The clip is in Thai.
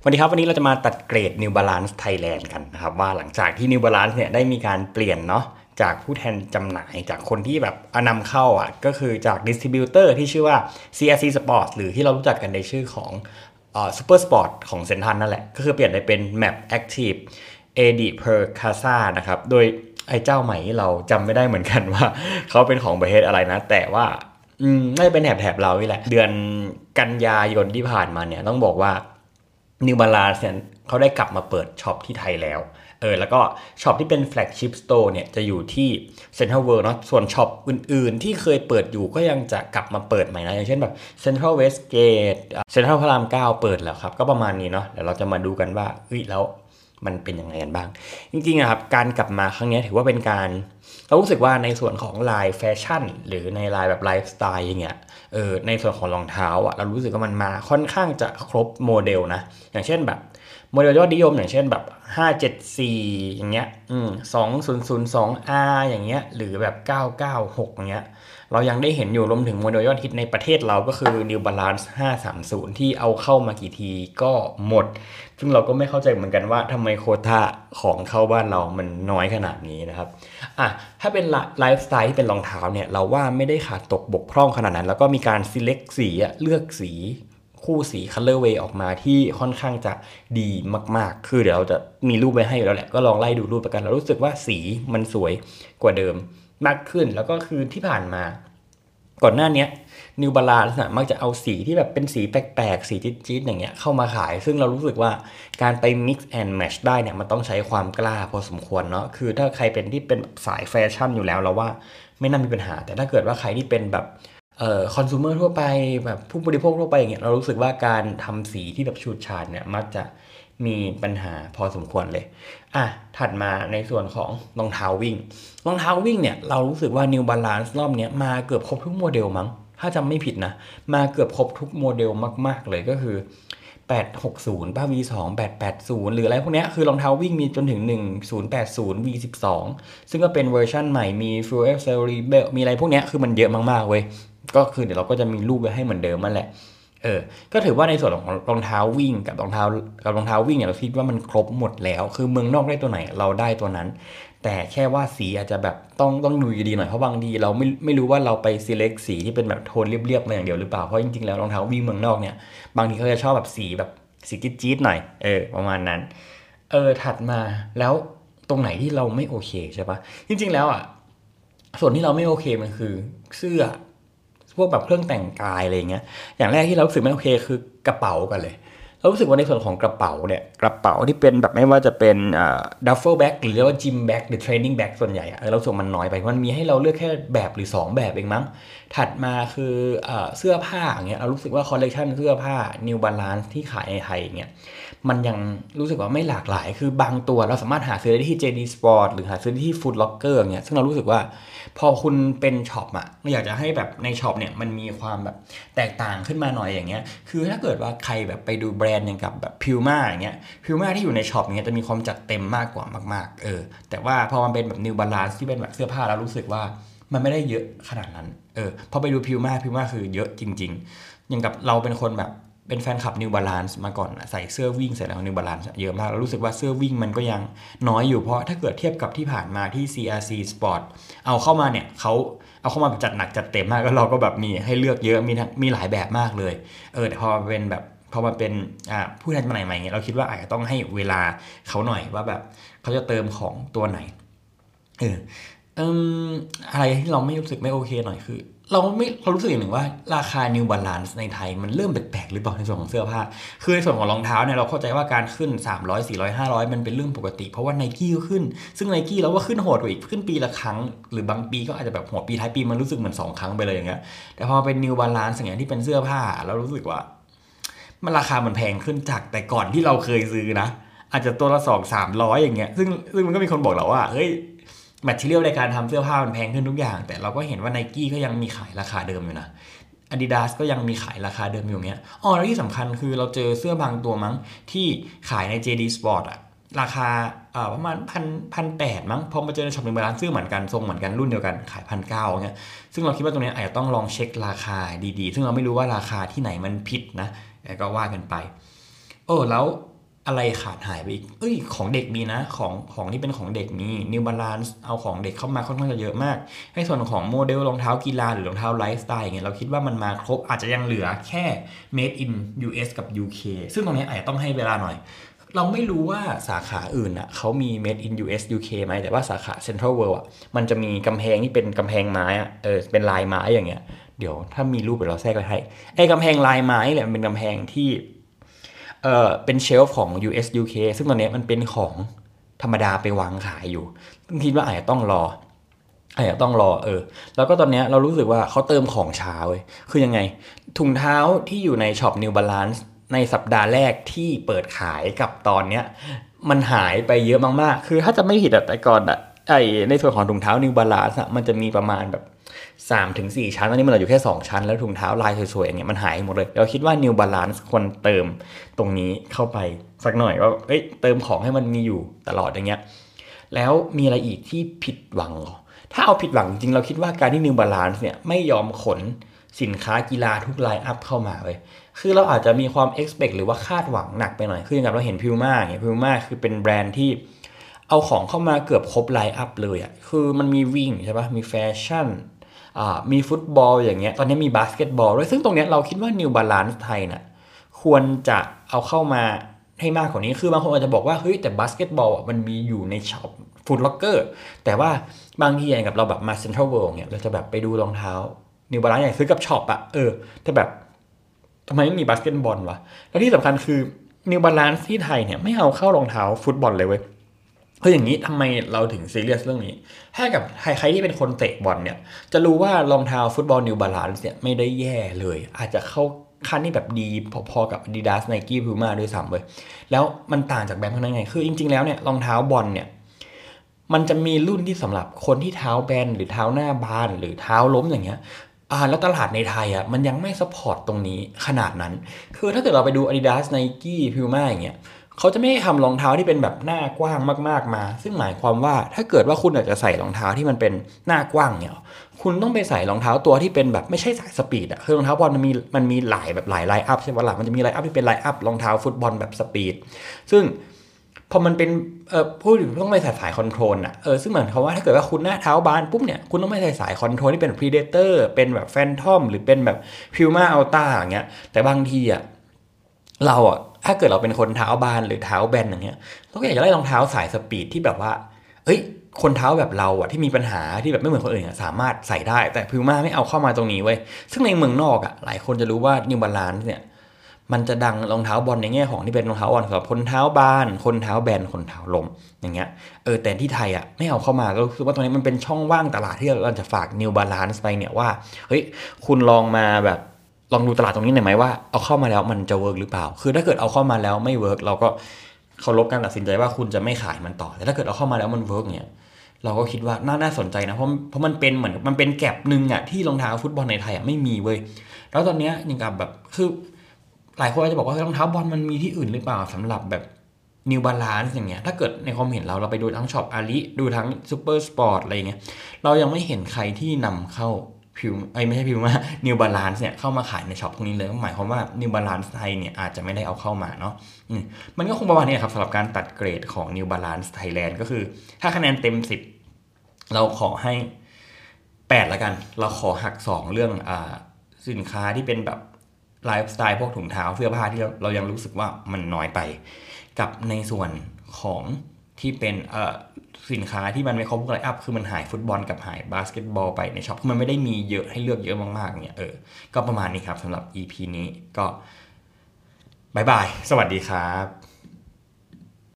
สวัสดีครับวันนี้เราจะมาตัดเกรด New Balance Thailand กันนะครับว่าหลังจากที่ New Balance เนี่ยได้มีการเปลี่ยนเนาะจากผู้แทนจำหน่ายจากคนที่แบบอนำเข้าอะก็คือจาก distributor ที่ชื่อว่า CRC Sports หรือที่เรารู้จักกันในชื่อของ Supersports ของเซ็นทรัลนั่นแหละ ก็คือเปลี่ยนไปเป็น MAP Active Adiperkasa นะครับ โดยไอ้เจ้าใหม่เราจำไม่ได้เหมือนกันว่า เขาเป็นของประเทศอะไรนะ แต่ว่าอืมน่าจะเป็นแถบแถบเรานี่แหละ เดือนกันยายนที่ผ่านมาเนี่ยต้องบอกว่า New Balance เนี่ยเขาได้กลับมาเปิดช็อปที่ไทยแล้วเออแล้วก็ช็อปที่เป็น flagship store เนี่ยจะอยู่ที่เซ็นทรัลเวิลด์เนาะส่วนช็อปอื่นๆ ที่เคยเปิดอยู่ก็ยังจะกลับมาเปิดใหม่นะ อย่างเช่นแบบเซ็นทรัลเวสเกตเซ็นทรัลพระรามเก้าเปิดแล้วครับ ก็ประมาณนี้เนาะเดี๋ยวเราจะมาดูกันว่าเฮ้ยแล้ว มันเป็นยังไงกันบ้าง จริงๆอะครับการกลับมาครั้งนี้ถือว่าเป็นการ เรารู้สึกว่าในส่วนของลายแฟชั่น หรือในลายแบบไลฟ์สไตล์อย่างเงี้ยเออในส่วนของรองเท้าอะเรารู้สึกว่ามันมาค่อนข้างจะครบโมเดลนะอย่างเช่นแบบโมเดลยอดนิยมอย่างเช่นแบบ574อย่างเงี้ยอืม 2002R อย่างเงี้ยหรือแบบ996อย่างเงี้ย เรายังได้เห็นอยู่รวมถึงโมเดลยอดฮิตในประเทศเราก็คือ New Balance 530 ที่เอาเข้ามากี่ทีก็หมด ซึ่งเราก็ไม่เข้าใจเหมือนกันว่าทำไมโควต้าของเข้าบ้านเรามันน้อยขนาดนี้นะครับอะถ้าเป็นไลฟ์สไตล์ที่เป็นรองเท้าเนี่ยเราว่าไม่ได้ขาดตกบกพร่องขนาดนั้น แล้วก็มีการ select สีเลือกสีคู่สี colorway ออกมาที่ค่อนข้างจะดีมากๆ คือเดี๋ยวเราจะมีรูปไว้ให้อยู่แล้วแหละ ก็ลองไล่ดูรูปไปกัน เรารู้สึกว่าสีมันสวยกว่าเดิม มากขึ้น แล้วก็คือที่ผ่านมา ก่อนหน้านี้นิวบาลานส์มักจะเอาสีที่แบบเป็นสีแปลกๆ สีจี๊ดๆอย่างเงี้ยเข้ามาขาย ซึ่งเรารู้สึกว่าการไป mix and match ได้เนี่ยมันต้องใช้ความกล้าพอสมควรเนาะคือถ้าใครเป็นที่เป็นสายแฟชั่นอยู่แล้วเราว่าไม่น่ามีปัญหา แต่ถ้าเกิดว่าใครที่เป็นแบบเอ่อคอน sumer ทั่วไปแบบผู้บริโภคทั่วไปอย่างเงี้ยเรารู้สึกว่าการทำสีที่แบบฉูดฉาดเนี่ยมักจะ มีปัญหาพอสมควรเลย อะ ถัดมาในส่วนของรองเท้าวิ่ง รองเท้าวิ่งเนี่ย เรารู้สึกว่า New Balance รอบนี้มาเกือบครบทุกโมเดลมั้ง ถ้าจำไม่ผิดนะ มาเกือบครบทุกโมเดลมากๆเลยก็คือ 860ป้า V2 880 หรืออะไรพวกเนี้ยคือรองเท้าวิ่งมีจนถึง 1080 V12 ซึ่งก็เป็นเวอร์ชั่นใหม่มี Fuel Cell Rebel มีอะไรพวกเนี้ยคือมันเยอะมากๆเว้ย ก็คือเดี๋ยวเราก็จะมีรูปไว้ให้เหมือนเดิมนั่นแหละ เออ ก็ถือว่าในส่วนของรองเท้าวิ่งกับรองเท้ากับรองเท้าวิ่งเนี่ยเราคิดว่ามันครบหมดแล้ว คือเมืองนอกได้ตัวไหนเราได้ตัวนั้น แต่แค่ว่าสีอาจจะแบบต้องต้องดูดีหน่อยเพราะบางทีเราไม่ไม่รู้ว่าเราไป select สีที่เป็นแบบโทนเรียบๆมาอย่างเดียวหรือเปล่า เพราะจริงๆแล้วรองเท้าวิ่งเมืองนอกเนี่ย บางทีเขาจะชอบแบบสีแบบสีจี๊ดๆหน่อย เออ ประมาณนั้น เออ ถัดมาแล้วตรงไหนที่เราไม่โอเคใช่ปะจริงๆแล้วอะ ส่วนที่เราไม่โอเคมันคือ เสื้อ พวกแบบเครื่องแต่งกายอะไรเงี้ยอย่างแรกที่เรารู้สึกไม่โอเคคือกระเป๋ากันเลย เรารู้สึกว่าในส่วนของกระเป๋าเนี่ยกระเป๋าที่เป็นแบบไม่ว่าจะเป็น duffle bag หรือเรียกว่า gym bag หรือ training bag ส่วนใหญ่เรารู้สึกมันน้อยไปมันมีให้เราเลือกแค่แบบหรือ 2 แบบเองมั้ง ถัดมาคือเสื้อผ้าอย่างเงี้ยเรารู้สึกว่าคอลเลกชันเสื้อผ้า New Balance ที่ขายในไทยเงี้ยมันยังรู้สึกว่าไม่หลากหลาย คือบางตัวเราสามารถหาซื้อได้ที่ JD Sport หรือหาซื้อได้ที่ Foot Locker อย่างเงี้ยซึ่งเรารู้สึกว่าพอคุณเป็นช็อปอะเราอยากจะให้แบบในช็อปเนี่ยมันมีความแบบแตกต่างขึ้นมาหน่อยอย่างเงี้ยคือถ้าเกิดว่าใครแบบไปดูแบรนด์อย่างกับแบบพิวมาอย่างเงี้ยพิวมาที่อยู่ในช็อปอย่างเงี้ยจะมีความจัดเต็มมากกว่ามากๆเออแต่ว่าพอมันเป็นแบบ New Balance ที่เป็นแบบเสื้อผ้าแล้วรู้สึกว่ามันไม่ได้เยอะขนาดนั้นเออพอไปดูพิวมาพิวมาคือเยอะจริง ๆ อย่างกับเราเป็นคนแบบเป็นแฟนคลับ New Balance มาก่อนใส่เสื้อวิ่งใส่แล้ว New Balance เยอะมากแล้วรู้สึกว่าเสื้อวิ่งมันก็ยังน้อยอยู่เพราะถ้าเกิดเทียบกับที่ผ่านมาที่ CRC Sport เอาเข้ามาเนี่ยเขาเอาเข้ามาจัดหนักจัดเต็มมากแล้วเราก็แบบมีให้เลือกเยอะมีมีหลายแบบมากเลยเออแต่พอเป็นแบบ พอมาเป็นผู้แทนจำหน่ายใหม่เงี้ยเราคิดว่าอาจจะต้องให้เวลาเขาหน่อยว่าแบบเขาจะเติมของตัวไหนเออเอออะไรที่เราไม่รู้สึกไม่โอเคหน่อยคือ เราไม่เรารู้สึกอย่างหนึ่งว่าราคา New Balance ในไทยมันเริ่มแปลกๆหรือเปล่าในส่วนของเสื้อผ้า คือในส่วนของรองเท้าเนี่ยเราเข้าใจว่าการขึ้น 300 400 500 มันเป็นเรื่องปกติ เพราะว่าไนกี้ก็ขึ้น ซึ่งไนกี้เราก็ขึ้นโหดกว่าอีกขึ้นปีละครั้ง หรือบางปีก็อาจจะแบบหัวปีท้ายปีมันรู้สึกเหมือน 2 ครั้งไปเลยอย่างเงี้ยแต่พอเป็น New Balance อย่างเงี้ยที่เป็นเสื้อผ้าเรารู้สึกว่า มันราคามันแพงขึ้นจากแต่ก่อนที่เราเคยซื้อนะ อาจจะตัวละสองสามร้อยอย่างเงี้ยซึ่งซึ่งมันก็มีคนบอกเราว่าเฮ้ย material ในการทำเสื้อผ้ามันแพงขึ้นทุกอย่าง แต่เราก็เห็นว่าไนกี้ก็ยังมีขายราคาเดิมอยู่นะ Adidas ก็ยังมีขายราคาเดิมอยู่เงี้ยอ๋อแล้วที่สำคัญคือเราเจอเสื้อบางตัวมั้งที่ขายใน JD Sport อะ ราคาประมาณพันพันแปดมั้งพอมาเจอในช็อปหนึ่งร้านเสื้อเหมือนกันทรงเหมือนกันรุ่นเดียวกันขายพันเก้าเงี้ยซึ่งเราคิดว่าตรงนี้อาจจะต้องลองเช็คราคาดีๆ ซึ่งเราไม่รู้ว่าราคาที่ไหนมันผิดนะแต่ก็ว่ากันไปเออแล้วอะไรขาดหายไปอีก เอ้ย ของเด็กมีนะ ของของที่เป็นของเด็กมี New Balance เอาของเด็กเข้ามาค่อนข้างจะเยอะมากในส่วนของโมเดลรองเท้ากีฬาหรือรองเท้าไลฟ์สไตล์อย่างเงี้ย เราคิดว่ามันมาครบ อาจจะยังเหลือแค่ made in US กับ UK ซึ่งตรงนี้อาจจะต้องให้เวลาหน่อย เราไม่รู้ว่าสาขาอื่นอะเขามี made in US UK ไหมแต่ว่าสาขา Central World อะมันจะมีกำแพงที่เป็นกำแพงไม้อะเออเป็นลายไม้อย่างเงี้ยเดี๋ยวถ้ามีรูปเดี๋ยวเราแทรกไว้ให้ไอ้กำแพงลายไม้เนี่ยมันเป็นกำแพงที่เออเป็นเชลฟ์ของ US UK ซึ่งตอนนี้มันเป็นของธรรมดาไปวางขายอยู่ซึ่งคิดว่าอาจจะต้องรออาจจะต้องรอเออ แล้วก็ตอนนี้เรารู้สึกว่าเขาเติมของช้าเว้ยคือยังไง ถุงเท้าที่อยู่ในช็อป New Balance ในสัปดาห์แรกที่เปิดขายกับตอนเนี้ยมันหายไปเยอะมาก ๆ คือถ้าจะไม่ผิดอะแต่ก่อนอะไอในส่วนของถุงเท้า New Balance อะมันจะมีประมาณแบบ3ถึง4ชั้นตอนนี้มันเหลืออยู่แค่ 2 ชั้น แล้วถุงเท้าลายสวยๆอย่างเงี้ยมันหายหมดเลย เราคิดว่า New Balance ควรเติมตรงนี้เข้าไปสักหน่อยว่าเอ้ยเติมของให้มันมีอยู่ตลอดอย่างเงี้ยแล้วมีอะไรอีกที่ผิดหวังหรอถ้าเอาผิดหวังจริงเราคิดว่าการที่ New Balance เนี่ยไม่ยอมขน สินค้ากีฬาทุกไลน์อัพเข้ามาเลยคือเราอาจจะมีความ expect หรือว่าคาดหวังหนักไปหน่อย คืออย่างเราเห็นพิวมาเงี้ยพิวมาคือเป็นแบรนด์ที่เอาของเข้ามาเกือบครบ lineup เลยอะ คือมันมีวิ่งใช่ปะมีแฟชั่นอ่ามีฟุตบอลอย่างเงี้ย ตอนนี้มีบาสเกตบอลด้วย ซึ่งตรงเนี้ยเราคิดว่า New Balance ไทยน่ะควรจะเอาเข้ามาให้มากกว่านี้ คือบางคนอาจจะบอกว่า เฮ้ย แต่บาสเกตบอลอะมันมีอยู่ในช็อป Foot Locker แต่ว่าบางทีอย่างกับเราแบบมาเซ็นทรัลเวิลด์เนี่ยเราจะแบบไปดูรองเท้า New Balance อย่างซื้อกับช็อปอะเออ แต่แบบทำไมไม่มีบาสเกตบอลวะ แล้วที่สำคัญคือ New Balance ที่ไทยเนี่ยไม่เอาเข้ารองเท้าฟุตบอลเลยเว้ยคืออย่างนี้ทำไมเราถึงซีเรียสเรื่องนี้ ถ้ากับใครที่เป็นคนเตะบอลเนี่ย จะรู้ว่ารองเท้าฟุตบอล New Balance เนี่ยไม่ได้แย่เลย อาจจะเข้าขั้นที่แบบดีพอๆกับ Adidas Nike Puma ด้วยซ้ำเลยแล้วมันต่างจากแบรนด์พวกนั้นไง คือจริงๆแล้วเนี่ยรองเท้าบอลเนี่ยมันจะมีรุ่นที่สำหรับคนที่เท้าแบนหรือเท้าหน้าบานหรือเท้าล้มอย่างเงี้ย อ่าแล้วตลาดในไทยอะมันยังไม่ support ตรงนี้ขนาดนั้น คือถ้าเกิดเราไปดู Adidas Nike Puma อย่างเงี้ยเขาจะไม่ทำรองเท้าที่เป็นแบบหน้ากว้างมาก ๆมา ซึ่งหมายความว่าถ้าเกิดว่าคุณอยากจะใส่รองเท้าที่มันเป็นหน้ากว้างเนี่ยคุณต้องไปใส่รองเท้าตัวที่เป็นแบบไม่ใช่สาย speed อะคือรองเท้าบอลมันมีมันมีหลายแบบหลาย lineup ใช่ไหมล่ะมันจะมี lineup ที่เป็น lineup รองเท้าฟุตบอลแบบ speedซึ่ง พอมันเป็นเอ่อพูดถึงต้องไปใส่สาย control อะเออซึ่งเหมือนเขามว่าถ้าเกิดว่าคุณหน้าเท้าบานปุ๊บเนี่ยคุณต้องไปใส่สาย control ที่เป็น Predator เป็นแบบ Phantom หรือเป็นแบบ Puma Ultra อย่างเงี้ยแต่บางทีอะเราอะถ้าเกิดเราเป็นคนเท้าบานหรือเท้าแบนอย่างเงี้ยเราก็อยากจะได้รองเท้าสาย speed ที่แบบว่า เอ้ย คนเท้าแบบเราอะที่มีปัญหาที่แบบไม่เหมือนคนอื่นอะสามารถใส่ได้แต่พิวมาไม่เอาเข้ามาตรงนี้เว้ยซึ่งในเมืองนอกอะหลายคนจะรู้ว่า New Balance เนี่ย มันจะดังรองเท้าบอลในแง่ของที่เป็นรองเท้าบอลสำหรับคนเท้าบาน คนเท้าแบน คนเท้าล้มอย่างเงี้ย เออแต่ที่ไทยอะไม่เอาเข้ามาก็รู้สึกว่าตรงนี้มันเป็นช่องว่างตลาดที่เราจะฝาก New Balance ไปเนี่ยว่า เฮ้ยคุณลองมาแบบลองดูตลาดตรงนี้หน่อยไหมว่าเอาเข้ามาแล้วมันจะ work หรือเปล่า คือถ้าเกิดเอาเข้ามาแล้วไม่ work เราก็เคารพการตัดสินใจว่าคุณจะไม่ขายมันต่อ แต่ถ้าเกิดเอาเข้ามาแล้วมัน work เนี่ยเราก็คิดว่าน่าน่าสนใจนะเพราะเพราะมันเป็นเหมือนมันเป็น gap หนึ่งอะที่รองเท้าฟุตบอลในไทยอะไม่มีเว้ยแล้วตอนเนี้ยอย่างกับแบบคือ หลายคนอาจจะบอกว่ารองเท้าบอลมันมีที่อื่นหรือเปล่าสำหรับแบบ New Balance อย่างเงี้ยถ้าเกิดในความเห็นเราเราไปดูทั้งช็อป Ari ดูทั้ง Supersports อะไรเงี้ยเรายังไม่เห็นใครที่นำเข้า Pu ไอ้ไม่ใช่ Puma New Balance เนี่ยเข้ามาขายในช็อปพวกนี้เลยหมายความว่า New Balance ไทยเนี่ยอาจจะไม่ได้เอาเข้ามาเนาะมันก็คงประมาณนี้ครับสำหรับการตัดเกรดของ New Balance Thailand ก็คือ ถ้าคะแนนเต็ม 10 เราขอให้ 8 ละกัน เราขอหัก 2 เรื่องอ่าสินค้าที่เป็นแบบ ไลฟ์สไตล์พวกถุงเท้าเสื้อผ้าที่เราเรายังรู้สึกว่ามันน้อยไป กับในส่วนของที่เป็นเอ่อสินค้าที่มันไม่ครบ lineup คือมันหายฟุตบอลกับหายบาสเกตบอลไปในช็อปคือมันไม่ได้มีเยอะให้เลือกเยอะมากๆเนี่ยเออก็ประมาณนี้ครับสำหรับ EP นี้ก็ bye bye สวัสดีครับ